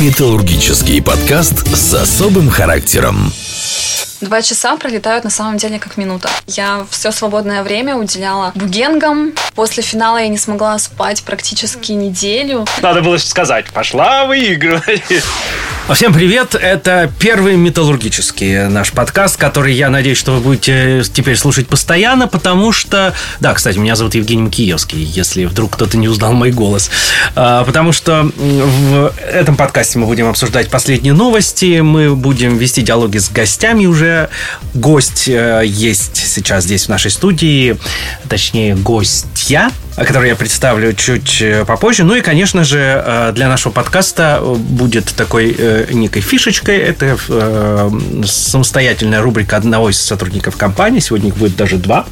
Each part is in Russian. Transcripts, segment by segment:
Металлургический подкаст с особым характером. Два часа пролетают на самом деле как минута. Я все свободное время уделяла бугенгам. После финала я не смогла спать практически неделю. Надо было сказать, пошла выигрывать. Всем привет! Это первый металлургический наш подкаст, который я надеюсь, что вы будете теперь слушать постоянно, потому что... Да, кстати, меня зовут Евгений Макиевский, если вдруг кто-то не узнал мой голос. А, потому что в этом подкасте мы будем обсуждать последние новости, мы будем вести диалоги с гостями уже. Гость э, есть сейчас здесь в нашей студии, точнее, гостья, который я представлю чуть э, попозже. Ну и, конечно же, э, для нашего подкаста будет такой некой фишечкой. Это самостоятельная рубрика одного из сотрудников компании. Сегодня их будет даже два.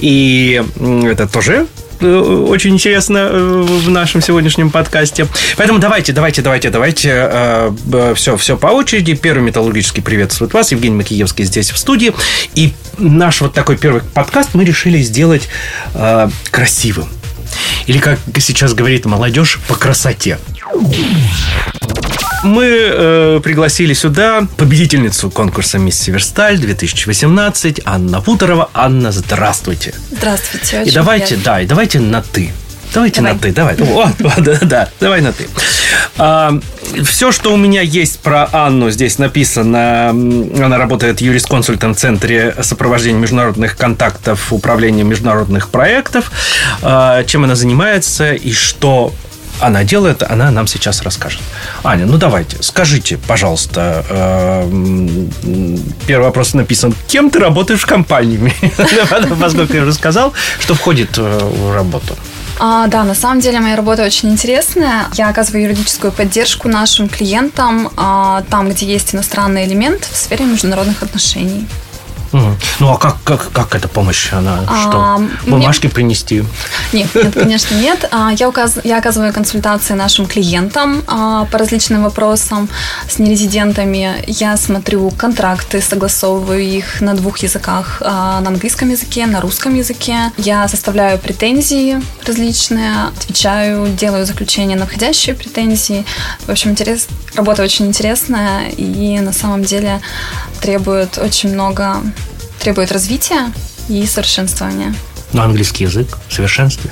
И это тоже очень интересно в нашем сегодняшнем подкасте. Поэтому давайте, давайте, давайте, давайте все, все по очереди. Первый металлургический приветствует вас. Евгений Макиевский здесь в студии. И наш вот такой первый подкаст мы решили сделать э, красивым. Или, как сейчас говорит молодежь, по красоте. Мы э, пригласили сюда победительницу конкурса «Мисс Северсталь» 2018 Анна Путорова. Анна, здравствуйте. Здравствуйте. И давайте, приятно. да, и давайте на «ты». Давайте давай. на ты, давай. О, да, да, давай на ты. А, все, что у меня есть про Анну, здесь написано. Она работает юрисконсультом в Центре сопровождения международных контактов Управления международных проектов. А, чем она занимается и что она делает, она нам сейчас расскажет. Аня, ну давайте, скажите, пожалуйста, э, первый вопрос написан, кем ты работаешь в компании? Поскольку я уже сказал, что входит э, в работу. А, да, на самом деле моя работа очень интересная. Я оказываю юридическую поддержку нашим клиентам а, там, где есть иностранный элемент в сфере международных отношений. Ну, а как, как, как эта помощь? Она что? А, Бумажки мне... принести? Нет, нет, конечно, нет. А, я, указ... я оказываю консультации нашим клиентам а, по различным вопросам с нерезидентами. Я смотрю контракты, согласовываю их на двух языках. На английском языке, на русском языке. Я составляю претензии различные, отвечаю, делаю заключение на входящие претензии. В общем, интерес... работа очень интересная и на самом деле требует очень много требует развития и совершенствования. Но английский язык в совершенстве?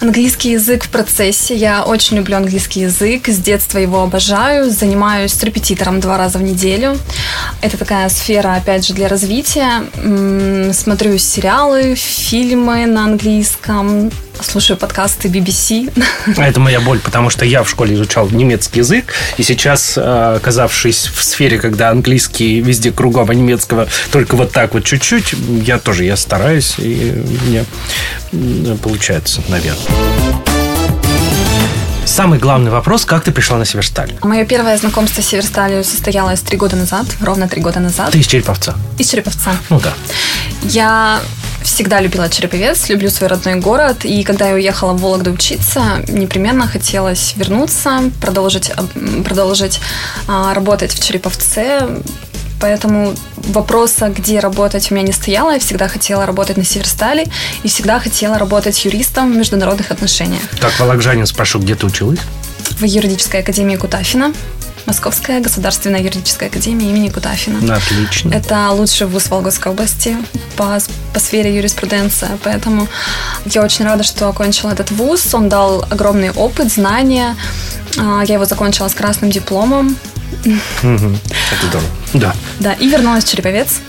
Английский язык в процессе. Я очень люблю английский язык. С детства его обожаю. Занимаюсь с репетитором два раза в неделю. Это такая сфера, опять же, для развития. Смотрю сериалы, фильмы на английском слушаю подкасты BBC. А это моя боль, потому что я в школе изучал немецкий язык, и сейчас, э, оказавшись в сфере, когда английский везде кругом, а немецкого только вот так вот чуть-чуть, я тоже, я стараюсь, и мне получается, наверное. Самый главный вопрос, как ты пришла на Северсталь? Мое первое знакомство с Северсталью состоялось три года назад, ровно три года назад. Ты из Череповца? Из Череповца. Ну да. Я всегда любила Череповец, люблю свой родной город. И когда я уехала в Вологду учиться, непременно хотелось вернуться, продолжить, продолжить а, работать в Череповце. Поэтому вопроса, где работать, у меня не стояло. Я всегда хотела работать на Северстале и всегда хотела работать юристом в международных отношениях. Так, Вологжанин спрошу, где ты училась? В юридической академии Кутафина. Московская государственная юридическая академия имени Кутафина. Отлично. Это лучший вуз Вологодской области по, по сфере юриспруденция. Поэтому я очень рада, что окончила этот вуз. Он дал огромный опыт, знания. А, я его закончила с красным дипломом. Это здорово. Да. Да, и вернулась в Череповец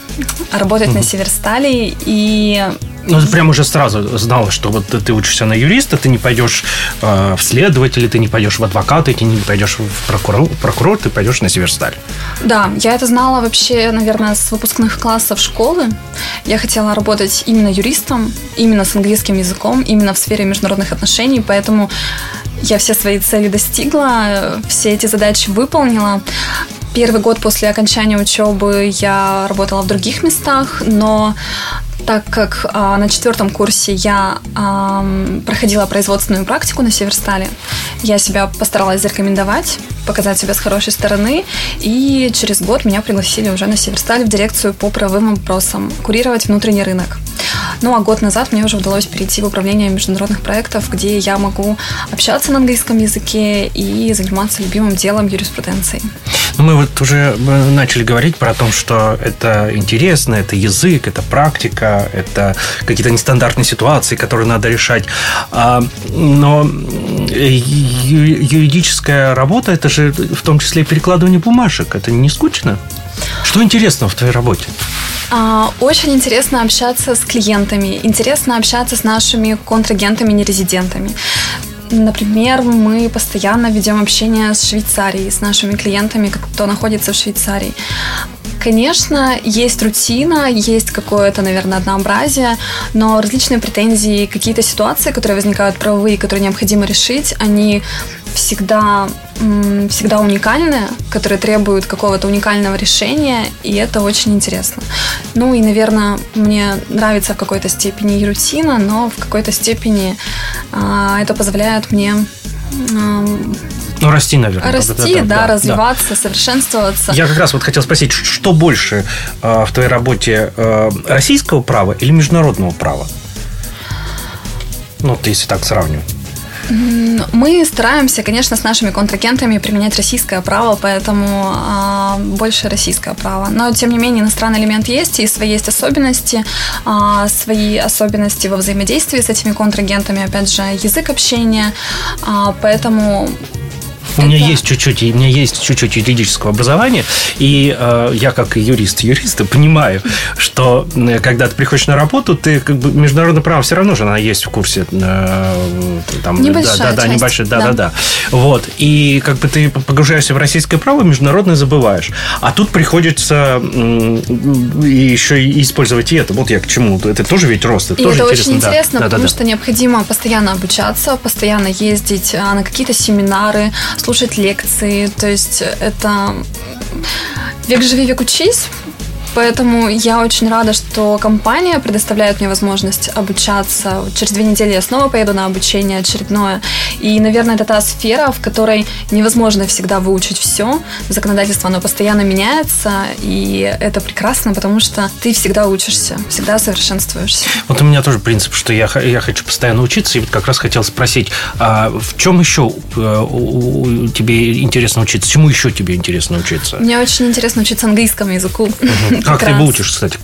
работать на Северстале. И ну, ты прям уже сразу знала, что вот ты учишься на юриста, ты не пойдешь э, в следователи, ты не пойдешь в адвокаты, ты не пойдешь в прокурор, прокурор ты пойдешь на Северсталь. Да, я это знала вообще, наверное, с выпускных классов школы. Я хотела работать именно юристом, именно с английским языком, именно в сфере международных отношений, поэтому я все свои цели достигла, все эти задачи выполнила. Первый год после окончания учебы я работала в других местах, но так как а, на четвертом курсе я а, проходила производственную практику на Северстале, я себя постаралась зарекомендовать, показать себя с хорошей стороны, и через год меня пригласили уже на Северстале в дирекцию по правовым вопросам, курировать внутренний рынок. Ну, а год назад мне уже удалось перейти в управление международных проектов, где я могу общаться на английском языке и заниматься любимым делом юриспруденцией. Ну, мы вот уже э, начали говорить про то, что это интересно, это язык, это практика, это какие-то нестандартные ситуации, которые надо решать. А, но юридическая работа, это же в том числе перекладывание бумажек. Это не скучно? Что интересного в твоей работе? А, очень интересно общаться с клиентами, интересно общаться с нашими контрагентами-нерезидентами. Например, мы постоянно ведем общение с Швейцарией, с нашими клиентами, кто находится в Швейцарии. Конечно, есть рутина, есть какое-то, наверное, однообразие, но различные претензии, какие-то ситуации, которые возникают правовые, которые необходимо решить, они всегда, всегда уникальны, которые требуют какого-то уникального решения, и это очень интересно. Ну и, наверное, мне нравится в какой-то степени и рутина, но в какой-то степени а, это позволяет мне ну, расти, наверное. Расти, да, да, да развиваться, да. совершенствоваться. Я как раз вот хотел спросить, что больше э, в твоей работе э, российского права или международного права? Ну, вот если так сравнивать. Мы стараемся, конечно, с нашими контрагентами применять российское право, поэтому а, больше российское право. Но, тем не менее, иностранный элемент есть, и свои есть особенности, а, свои особенности во взаимодействии с этими контрагентами, опять же, язык общения, а, поэтому у меня есть чуть-чуть, у меня есть чуть-чуть юридического образования, и э, я как юрист юриста понимаю, что э, когда ты приходишь на работу, ты как бы международное право все равно же она есть в курсе. Э, там, небольшая да, да, да, небольшая, да, да, да, да. Вот и как бы ты погружаешься в российское право, международное забываешь, а тут приходится еще и использовать и это. Вот я к чему. Это тоже ведь рост. Это и тоже это интересно. очень интересно, да, потому да, да. что необходимо постоянно обучаться, постоянно ездить а, на какие-то семинары, слушать лекции. То есть это век живи, век учись. Поэтому я очень рада, что компания предоставляет мне возможность обучаться. Через две недели я снова поеду на обучение очередное. И, наверное, это та сфера, в которой невозможно всегда выучить все. Законодательство, оно постоянно меняется, и это прекрасно, потому что ты всегда учишься, всегда совершенствуешься. Вот у меня тоже принцип, что я, я хочу постоянно учиться, и вот как раз хотел спросить, а в чем еще э, тебе интересно учиться? Чему еще тебе интересно учиться? Мне очень интересно учиться английскому языку. Угу. Как ты выучишь, кстати?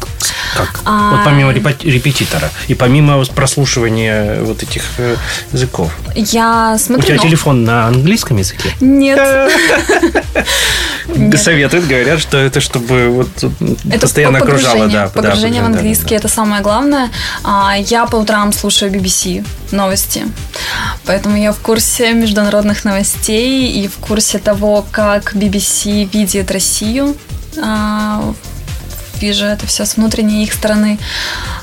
Как? А... Вот помимо репетитора и помимо прослушивания вот этих э, языков. Я смотрю... У тебя телефон на английском языке? Нет. Советуют, говорят, что это чтобы вот постоянно окружало. Да, погружение в английский – это самое главное. А, я по утрам слушаю BBC новости. Поэтому я в курсе международных новостей и в курсе того, как BBC видит Россию а, вижу это все с внутренней их стороны.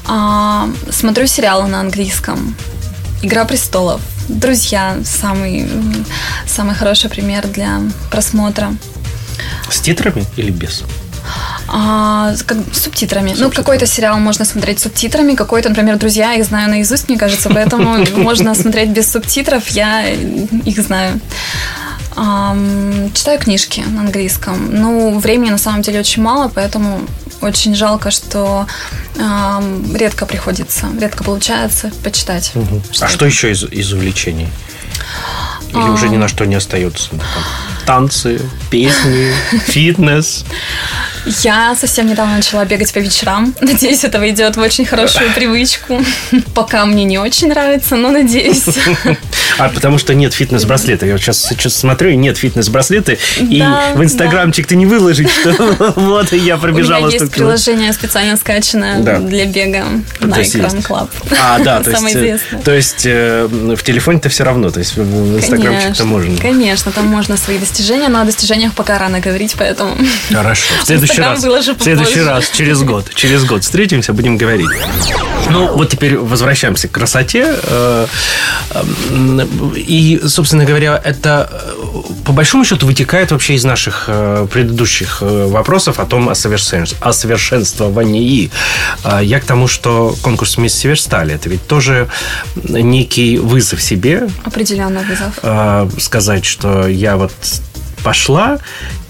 А, смотрю сериалы на английском. Игра престолов. Друзья самый, самый хороший пример для просмотра. С титрами или без? А, как, с субтитрами. Ну, какой-то сериал можно смотреть с субтитрами, какой-то, например, «Друзья», их знаю наизусть, мне кажется, поэтому можно смотреть без субтитров, я их знаю. Читаю книжки на английском. Ну, времени на самом деле очень мало, поэтому очень жалко, что э, редко приходится, редко получается почитать. Угу. А что еще из, из увлечений? Или а... уже ни на что не остается? Танцы, песни, фитнес. Я совсем недавно начала бегать по вечерам. Надеюсь, это войдет в очень хорошую привычку. Пока мне не очень нравится, но надеюсь. А потому что нет фитнес-браслета. Я сейчас, сейчас смотрю, и нет фитнес-браслета. И да, в инстаграмчик да. ты не выложишь, что вот я пробежала. У меня есть приложение специально скачанное да. для бега Экран Club. А, да, то есть, э, то есть э, в телефоне-то все равно, то есть в инстаграмчик-то можно. Конечно, там можно свои достижения, но о достижениях пока рано говорить, поэтому... Хорошо. В следующий раз, в следующий раз, через год, через год встретимся, будем говорить. Ну, вот теперь возвращаемся к красоте. Э, и, собственно говоря, это по большому счету вытекает вообще из наших предыдущих вопросов о том, о, совершенств, о совершенствовании. Я к тому, что конкурс «Мисс Северстали» это ведь тоже некий вызов себе. Определенный вызов. Сказать, что я вот пошла,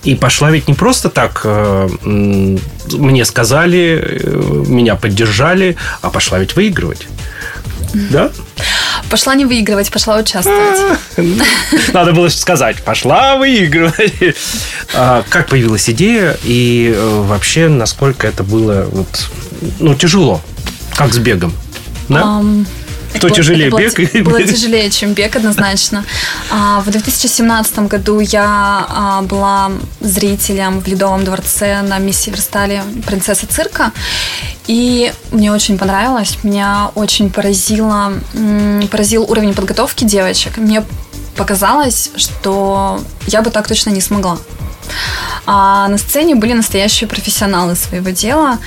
и пошла ведь не просто так, э, мне сказали, э, меня поддержали, а пошла ведь выигрывать. Да? Пошла не выигрывать, пошла участвовать. Надо было сказать, пошла выигрывать. А как появилась идея и э, вообще насколько это было вот, ну, тяжело, как с бегом? Да? Um, Кто было, тяжелее, было, бег? Было тяжелее, чем бег, однозначно. А, в 2017 году я а, была зрителем в Ледовом дворце на миссии Верстали «Принцесса цирка». И мне очень понравилось, меня очень поразило, поразил уровень подготовки девочек. Мне показалось, что я бы так точно не смогла. А на сцене были настоящие профессионалы своего дела,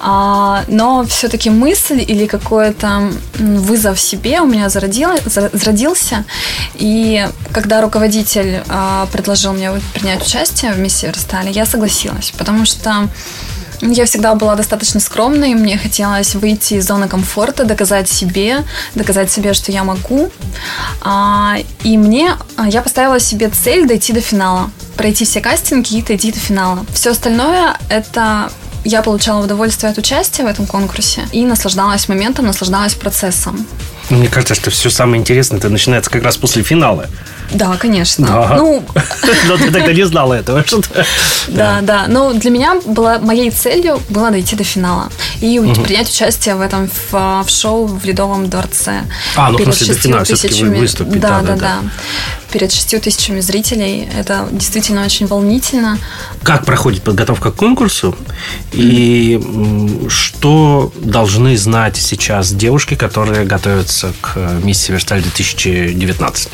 а, но все-таки мысль или какой-то вызов себе у меня зародил, зародился. И когда руководитель а, предложил мне принять участие в миссии Верстали, я согласилась, потому что я всегда была достаточно скромной, мне хотелось выйти из зоны комфорта, доказать себе, доказать себе, что я могу. А, и мне, а, я поставила себе цель дойти до финала, пройти все кастинги и дойти до финала. Все остальное это я получала удовольствие от участия в этом конкурсе и наслаждалась моментом, наслаждалась процессом. Мне кажется, что все самое интересное это начинается как раз после финала. Да, конечно. Да. Ну, но ты тогда не знала этого. Что да, да. Но для меня была моей целью было дойти до финала и угу. принять участие в этом в, в шоу в Ледовом дворце. А, ну после до финала все-таки выступить. Да, да, да, да. Перед шестью тысячами зрителей. Это действительно очень волнительно. Как проходит подготовка к конкурсу? И что должны знать сейчас девушки, которые готовятся к миссии Версталь 2019?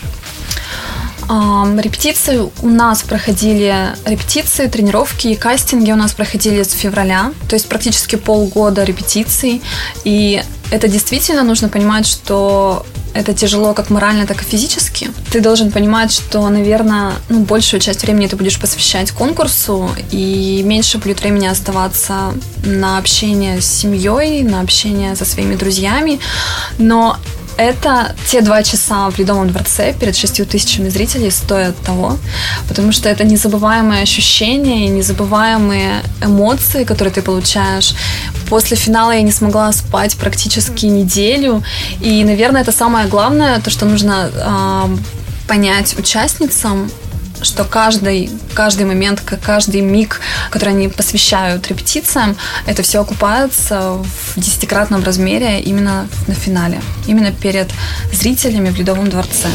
Репетиции у нас проходили, репетиции, тренировки и кастинги у нас проходили с февраля, то есть практически полгода репетиций. И это действительно нужно понимать, что это тяжело как морально, так и физически. Ты должен понимать, что, наверное, ну, большую часть времени ты будешь посвящать конкурсу, и меньше будет времени оставаться на общение с семьей, на общение со своими друзьями. Но это те два часа в Ледовом дворце перед шестью тысячами зрителей стоят того, потому что это незабываемые ощущения и незабываемые эмоции, которые ты получаешь. После финала я не смогла спать практически неделю, и, наверное, это самое главное, то, что нужно э, понять участницам, что каждый, каждый момент, каждый миг, который они посвящают репетициям, это все окупается в десятикратном размере именно на финале, именно перед зрителями в Ледовом дворце.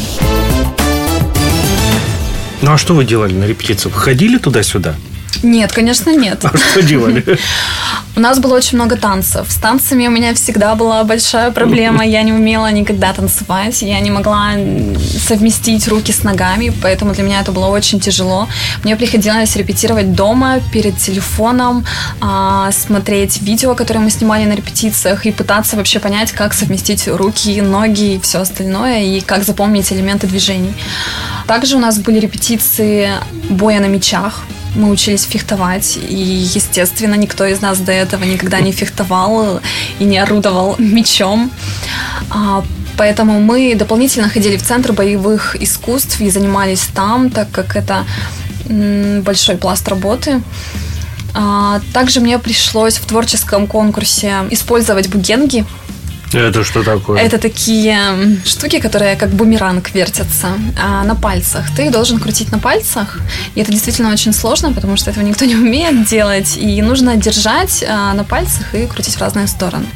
Ну а что вы делали на репетицию? Вы ходили туда-сюда? Нет, конечно, нет. А что делали? У нас было очень много танцев. С танцами у меня всегда была большая проблема. Я не умела никогда танцевать. Я не могла совместить руки с ногами, поэтому для меня это было очень тяжело. Мне приходилось репетировать дома, перед телефоном, а, смотреть видео, которые мы снимали на репетициях, и пытаться вообще понять, как совместить руки, ноги и все остальное, и как запомнить элементы движений. Также у нас были репетиции боя на мечах мы учились фехтовать, и, естественно, никто из нас до этого никогда не фехтовал и не орудовал мечом. А, поэтому мы дополнительно ходили в Центр боевых искусств и занимались там, так как это большой пласт работы. А, также мне пришлось в творческом конкурсе использовать бугенги, это что такое? Это такие штуки, которые как бумеранг вертятся а, на пальцах. Ты должен крутить на пальцах, и это действительно очень сложно, потому что этого никто не умеет делать, и нужно держать а, на пальцах и крутить в разные стороны.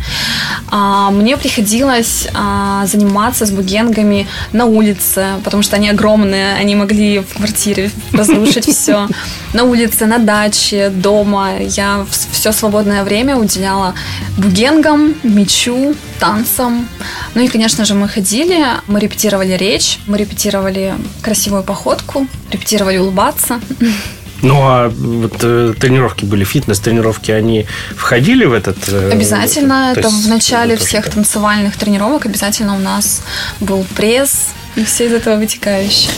А, мне приходилось а, заниматься с бугенгами на улице, потому что они огромные, они могли в квартире разрушить все. На улице, на даче, дома. Я все свободное время уделяла бугенгам, мечу, танцам. Ну и, конечно же, мы ходили, мы репетировали речь, мы репетировали красивую походку, репетировали улыбаться. Ну а вот э, тренировки были, фитнес-тренировки, они входили в этот? Э, обязательно. Это в начале всех что? танцевальных тренировок обязательно у нас был пресс и все из этого вытекающее.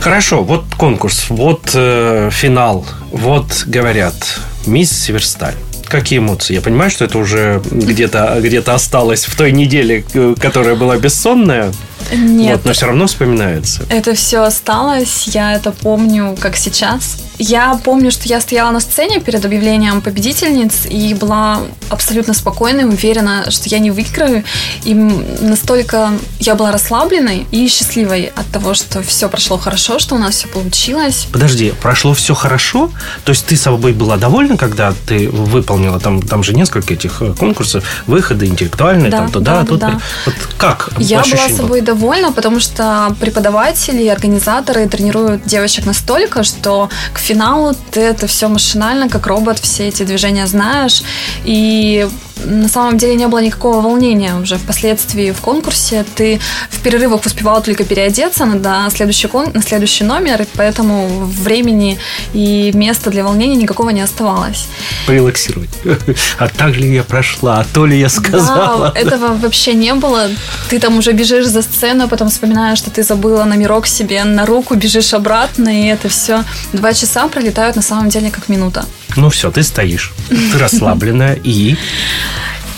Хорошо, вот конкурс, вот э, финал, вот говорят, мисс Северсталь. Какие эмоции? Я понимаю, что это уже где-то где осталось в той неделе, э, которая была бессонная. Нет. Вот, но все равно вспоминается. Это все осталось, я это помню как сейчас. Я помню, что я стояла на сцене перед объявлением победительниц и была абсолютно спокойной, уверена, что я не выиграю. И настолько я была расслабленной и счастливой от того, что все прошло хорошо, что у нас все получилось. Подожди, прошло все хорошо? То есть ты собой была довольна, когда ты выполнила там, там же несколько этих э, конкурсов, выходы интеллектуальные, Да, там туда, да, тут. да. Вот как? Я была ощущение собой довольна, потому что преподаватели и организаторы тренируют девочек настолько, что к финалу ты это все машинально, как робот, все эти движения знаешь. И на самом деле не было никакого волнения уже впоследствии в конкурсе. Ты в перерывах успевал только переодеться на следующий, кон... на следующий номер, и поэтому времени и места для волнения никакого не оставалось. Порелаксировать. А так ли я прошла, а то ли я сказала. Да, этого вообще не было. Ты там уже бежишь за сцену, а потом вспоминаешь, что ты забыла номерок себе на руку, бежишь обратно, и это все два часа пролетают на самом деле как минута. Ну все, ты стоишь, ты расслабленная и...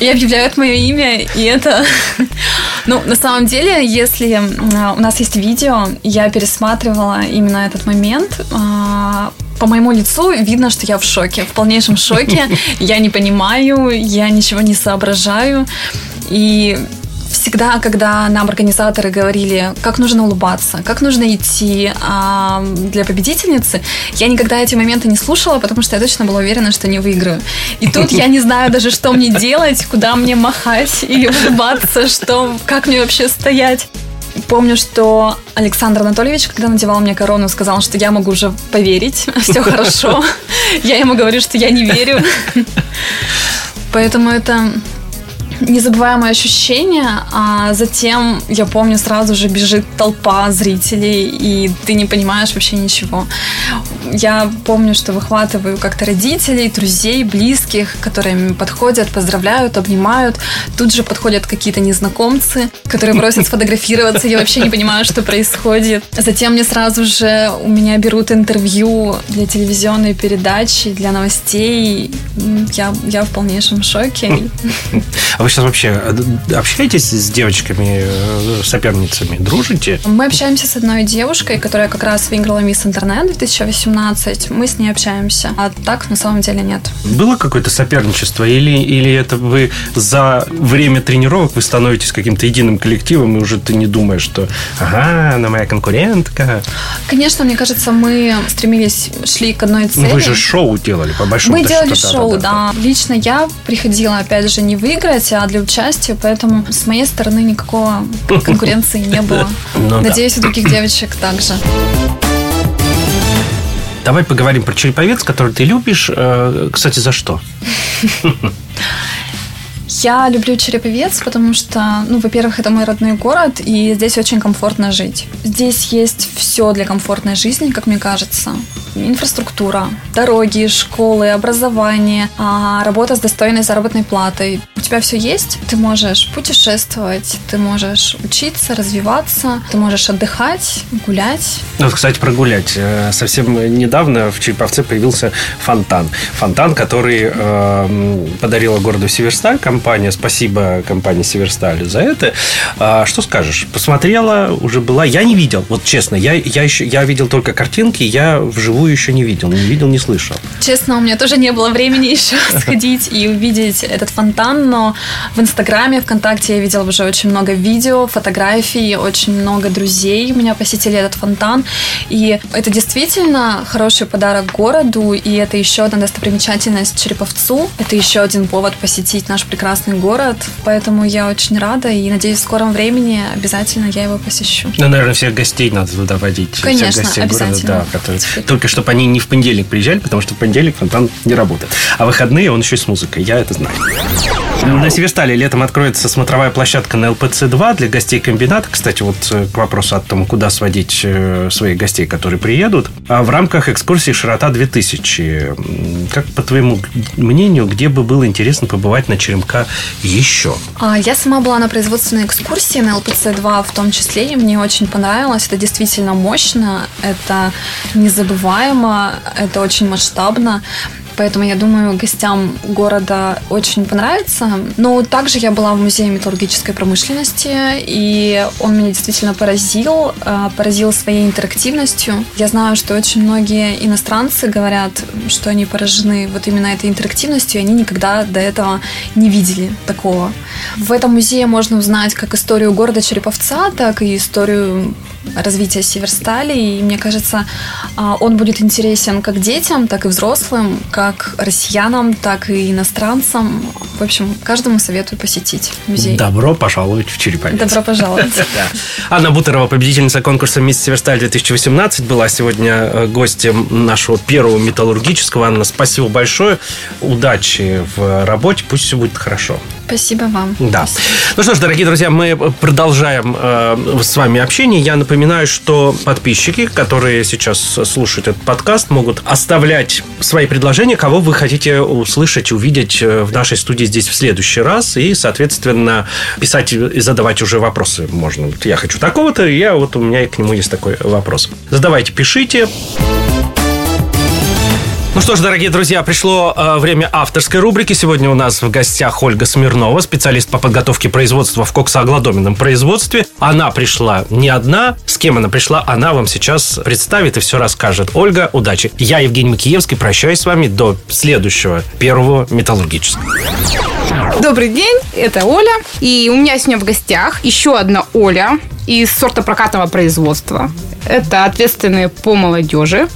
И объявляют мое имя, и это... Ну, на самом деле, если а, у нас есть видео, я пересматривала именно этот момент, а, по моему лицу видно, что я в шоке, в полнейшем шоке. Я не понимаю, я ничего не соображаю. И всегда, когда нам организаторы говорили, как нужно улыбаться, как нужно идти а, для победительницы, я никогда эти моменты не слушала, потому что я точно была уверена, что не выиграю. И тут я не знаю даже, что мне делать, куда мне махать или улыбаться, что, как мне вообще стоять. Помню, что Александр Анатольевич, когда надевал мне корону, сказал, что я могу уже поверить, все хорошо. Я ему говорю, что я не верю. Поэтому это незабываемое ощущение, а затем, я помню, сразу же бежит толпа зрителей, и ты не понимаешь вообще ничего. Я помню, что выхватываю как-то родителей, друзей, близких, которые подходят, поздравляют, обнимают. Тут же подходят какие-то незнакомцы, которые просят сфотографироваться. Я вообще не понимаю, что происходит. Затем мне сразу же у меня берут интервью для телевизионной передачи, для новостей. Я, я в полнейшем шоке. А вы сейчас вообще э, общаетесь с девочками, э, соперницами, дружите? Мы общаемся с одной девушкой, которая как раз выиграла Мисс Интернет 2018. Мы с ней общаемся. А так, на самом деле, нет. Было какое-то соперничество? Или, или это вы за время тренировок вы становитесь каким-то единым коллективом, и уже ты не думаешь, что ага, она моя конкурентка? Конечно, мне кажется, мы стремились, шли к одной цели. Ну, вы же шоу делали, по большому Мы делали счету, шоу, да, да, да. Лично я приходила, опять же, не выиграть, а для участия, поэтому с моей стороны никакого конкуренции не было. Ну, Надеюсь, у других девочек также. Давай поговорим про Череповец, который ты любишь. Э, Кстати, за что? Я люблю Череповец, потому что, ну, во-первых, это мой родной город, и здесь очень комфортно жить. Здесь есть все для комфортной жизни, как мне кажется. Инфраструктура, дороги, школы, образование, а, работа с достойной заработной платой. У тебя все есть, ты можешь путешествовать, ты можешь учиться, развиваться, ты можешь отдыхать, гулять. Ну, кстати, прогулять. Э, Совсем недавно в Череповце появился фонтан. Фонтан, который э, подарила городу Северсталь компания. Спасибо компании Северсталь за это. А, что скажешь? Посмотрела, уже была. Я не видел, вот честно. Я, я, еще, я видел только картинки, я вживую еще не видел. Не видел, не слышал. Честно, у меня тоже не было времени еще сходить и увидеть этот фонтан, но в Инстаграме, ВКонтакте я видела уже очень много видео, фотографий, очень много друзей у меня посетили этот фонтан. И это действительно хороший подарок городу, и это еще одна достопримечательность Череповцу. Это еще один повод посетить наш прекрасный город. Поэтому я очень рада и надеюсь, в скором времени обязательно я его посещу. Ну, наверное, всех гостей надо туда водить. Конечно, всех гостей обязательно. города, да, которые... Только чтобы они не в понедельник приезжали, потому что в понедельник фонтан не работает. А выходные он еще и с музыкой. Я это знаю. На Северстале летом откроется смотровая площадка на ЛПЦ-2 для гостей комбината. Кстати, вот э, к вопросу о том, куда сводить э, своих гостей, которые приедут. А в рамках экскурсии «Широта 2000». Как, по твоему мнению, где бы было интересно побывать на Черемка еще? А, Я сама была на производственной экскурсии на ЛПЦ-2 в том числе, и мне очень понравилось. Это действительно мощно, это незабываемо, это очень масштабно. Поэтому я думаю, гостям города очень понравится. Но также я была в музее металлургической промышленности, и он меня действительно поразил, э, поразил своей интерактивностью. Я знаю, что очень многие иностранцы говорят, что они поражены вот именно этой интерактивностью, и они никогда до этого не видели такого. В этом музее можно узнать как историю города Череповца, так и историю развития Северстали. И мне кажется, а, он будет интересен как детям, так и взрослым, как россиянам, так и иностранцам. В общем, каждому советую посетить музей. Добро пожаловать в Череповец. Добро пожаловать. Анна Бутырова, победительница конкурса «Мисс Северсталь 2018», была сегодня э, гостем нашего первого металлургического. Анна, спасибо большое. Удачи в работе. Пусть все будет хорошо. Спасибо вам. Да. Спасибо. Ну что ж, дорогие друзья, мы продолжаем э, с вами общение. Я напоминаю, что подписчики, которые сейчас слушают этот подкаст, могут оставлять свои предложения, кого вы хотите услышать, увидеть э, в нашей студии здесь в следующий раз. И, соответственно, писать и задавать уже вопросы можно. Вот я хочу такого-то, я вот у меня к нему есть такой вопрос. Задавайте, пишите. Ну что ж, дорогие друзья, пришло э, время авторской рубрики. Сегодня у нас в гостях Ольга Смирнова, специалист по подготовке производства в коксоогладоменном производстве. Она пришла не одна. С кем она пришла, она вам сейчас представит и все расскажет. Ольга, удачи. Я, Евгений Макиевский, прощаюсь с вами до следующего первого металлургического. Добрый день, это Оля. И у меня сегодня в гостях еще одна Оля из сорта прокатного производства. Это ответственные по молодежи.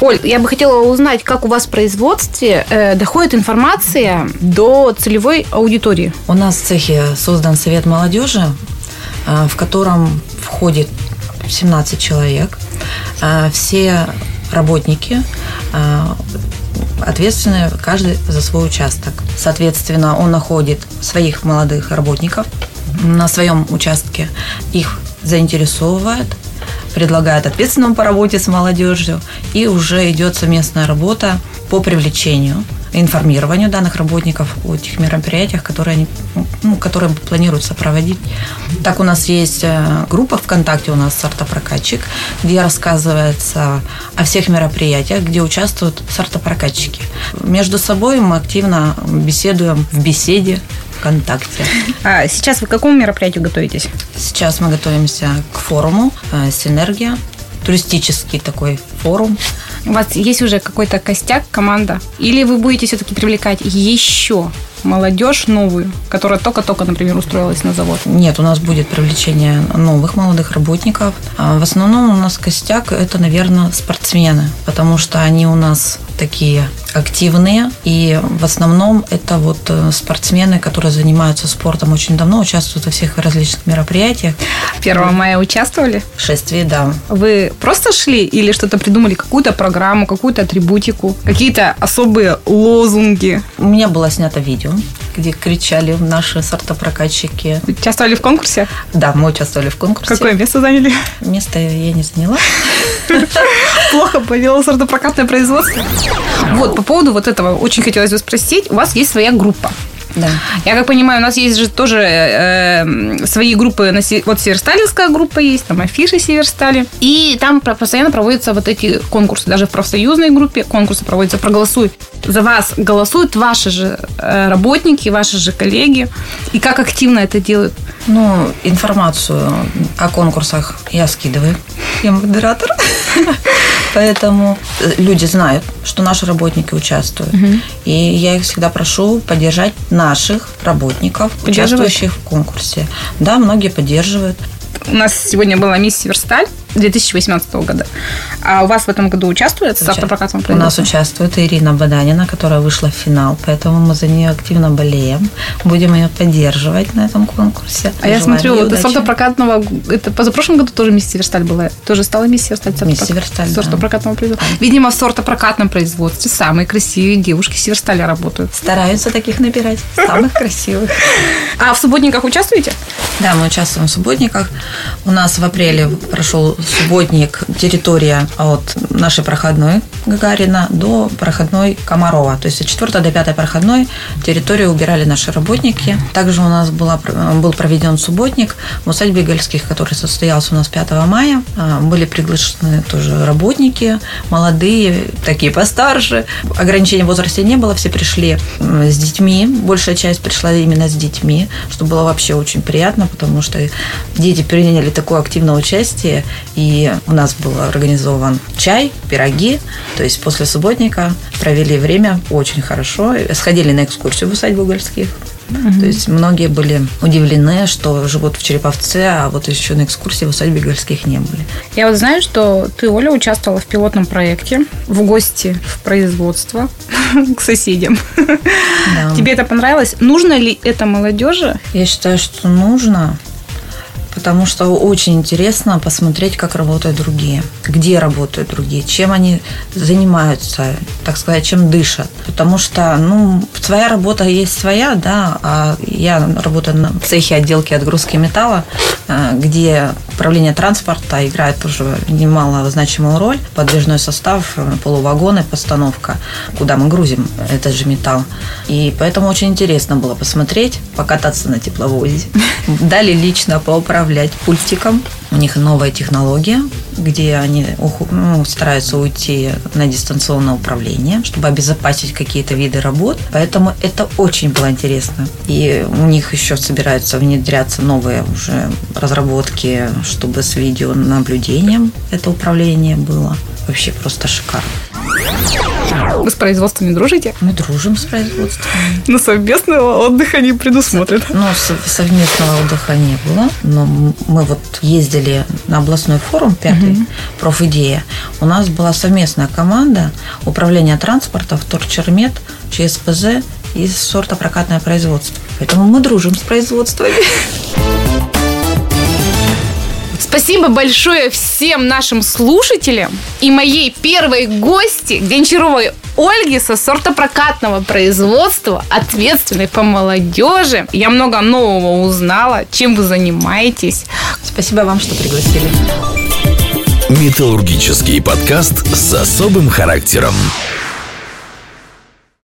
Оль, я бы хотела узнать, как у вас в производстве э, доходит информация до целевой аудитории. У нас в цехе создан Совет молодежи, э, в котором входит 17 человек. Э, все работники э, ответственны каждый за свой участок. Соответственно, он находит своих молодых работников на своем участке, их заинтересовывает, предлагает ответственному по работе с молодежью, и уже идет совместная работа по привлечению информированию данных работников о тех мероприятиях, которые, они, ну, которые планируется проводить. Так у нас есть э, группа ВКонтакте, у нас сортопрокатчик, где рассказывается о всех мероприятиях, где участвуют сортопрокатчики. Между собой мы активно беседуем в беседе ВКонтакте. А сейчас вы к какому мероприятию готовитесь? Сейчас мы готовимся к форуму э, «Синергия», туристический такой форум. У вас есть уже какой-то костяк, команда? Или вы будете все-таки привлекать еще молодежь новую, которая только-только, например, устроилась на завод? Нет, у нас будет привлечение новых молодых работников. А в основном у нас костяк – это, наверное, спортсмены, потому что они у нас такие активные. И в основном это вот э, спортсмены, которые занимаются спортом очень давно, участвуют во всех различных мероприятиях. 1 мая участвовали? В шествии, да. Вы просто шли или что-то придумали, какую-то программу, какую-то атрибутику, какие-то особые лозунги? У меня было снято видео, где кричали наши сортопрокатчики. Участвовали в конкурсе? Да, мы участвовали в конкурсе. Какое место заняли? Место я не заняла. Плохо повело сортопрокатное производство. Вот, по поводу вот этого очень хотелось бы спросить. У вас есть своя группа. Да. Я как понимаю, у нас есть же тоже э, свои группы. На, вот Северсталинская группа есть, там афиши Северстали. И там постоянно проводятся вот эти конкурсы. Даже в профсоюзной группе конкурсы проводятся. Проголосуй. За вас голосуют ваши же э, работники, ваши же коллеги. И как активно это делают? Ну, информацию о конкурсах я скидываю. Я модератор. Поэтому э, люди знают, что наши работники участвуют. Угу. И я их всегда прошу поддержать наших работников, участвующих в конкурсе. Да, многие поддерживают. У нас сегодня была мисс Северсталь 2018 года. А у вас в этом году участвует с автопрокатом У нас участвует Ирина Баданина, которая вышла в финал, поэтому мы за нее активно болеем. Будем ее поддерживать на этом конкурсе. А я смотрю, вот с автопрокатного... Это позапрошлом году тоже мисс Северсталь была. Тоже стала мисс Северсталь. Мисс Северсталь, С автопрокатного производства. Видимо, в сортопрокатном производстве самые красивые девушки Северстали работают. Стараются таких набирать. Самых красивых. А в субботниках участвуете? Да, мы участвуем в субботниках. У нас в апреле прошел субботник территория от нашей проходной Гагарина до проходной Комарова. То есть от 4 до 5 проходной территорию убирали наши работники. Также у нас была, был проведен субботник в усадьбе Гольских, который состоялся у нас 5 мая. А, были приглашены тоже работники, молодые, такие постарше. Ограничений в возрасте не было, все пришли с детьми. Большая часть пришла именно с детьми, что было вообще очень приятно, потому что дети приняли такое активное участие, и у нас был организован чай, пироги, то есть после субботника провели время очень хорошо, сходили на экскурсию в усадьбу Гольских, Угу. То есть многие были удивлены, что живут в Череповце, а вот еще на экскурсии в усадьбе Гольских не были. Я вот знаю, что ты, Оля, участвовала в пилотном проекте в гости в производство к соседям. Да. Тебе это понравилось? Нужно ли это молодежи? Я считаю, что нужно потому что очень интересно посмотреть, как работают другие, где работают другие, чем они занимаются, так сказать, чем дышат. Потому что, ну, своя работа есть своя, да, а я работаю на цехе отделки отгрузки металла, э, где управление транспорта играет тоже немало значимую роль. Подвижной состав, э, полувагоны, постановка, куда мы грузим этот же металл. И поэтому очень интересно было посмотреть, покататься на тепловозе. Дали лично поуправлять пультиком. У них новая технология, где они ну, стараются уйти на дистанционное управление, чтобы обезопасить какие-то виды работ. Поэтому это очень было интересно. И у них еще собираются внедряться новые уже разработки, чтобы с видеонаблюдением это управление было. Вообще просто шикарно. Вы с производствами дружите? Мы дружим с производством. Но совместного отдыха не предусмотрено. Ну, совместного отдыха не было. Но мы вот ездили на областной форум пятый, угу. профидея. У нас была совместная команда управления транспорта, Вторчермет, ЧСПЗ и сорта прокатное производство. Поэтому мы дружим с производствами. Спасибо большое всем нашим слушателям и моей первой гости, Гончаровой Ольги со сортопрокатного производства, ответственной по молодежи. Я много нового узнала, чем вы занимаетесь. Спасибо вам, что пригласили. Металлургический подкаст с особым характером.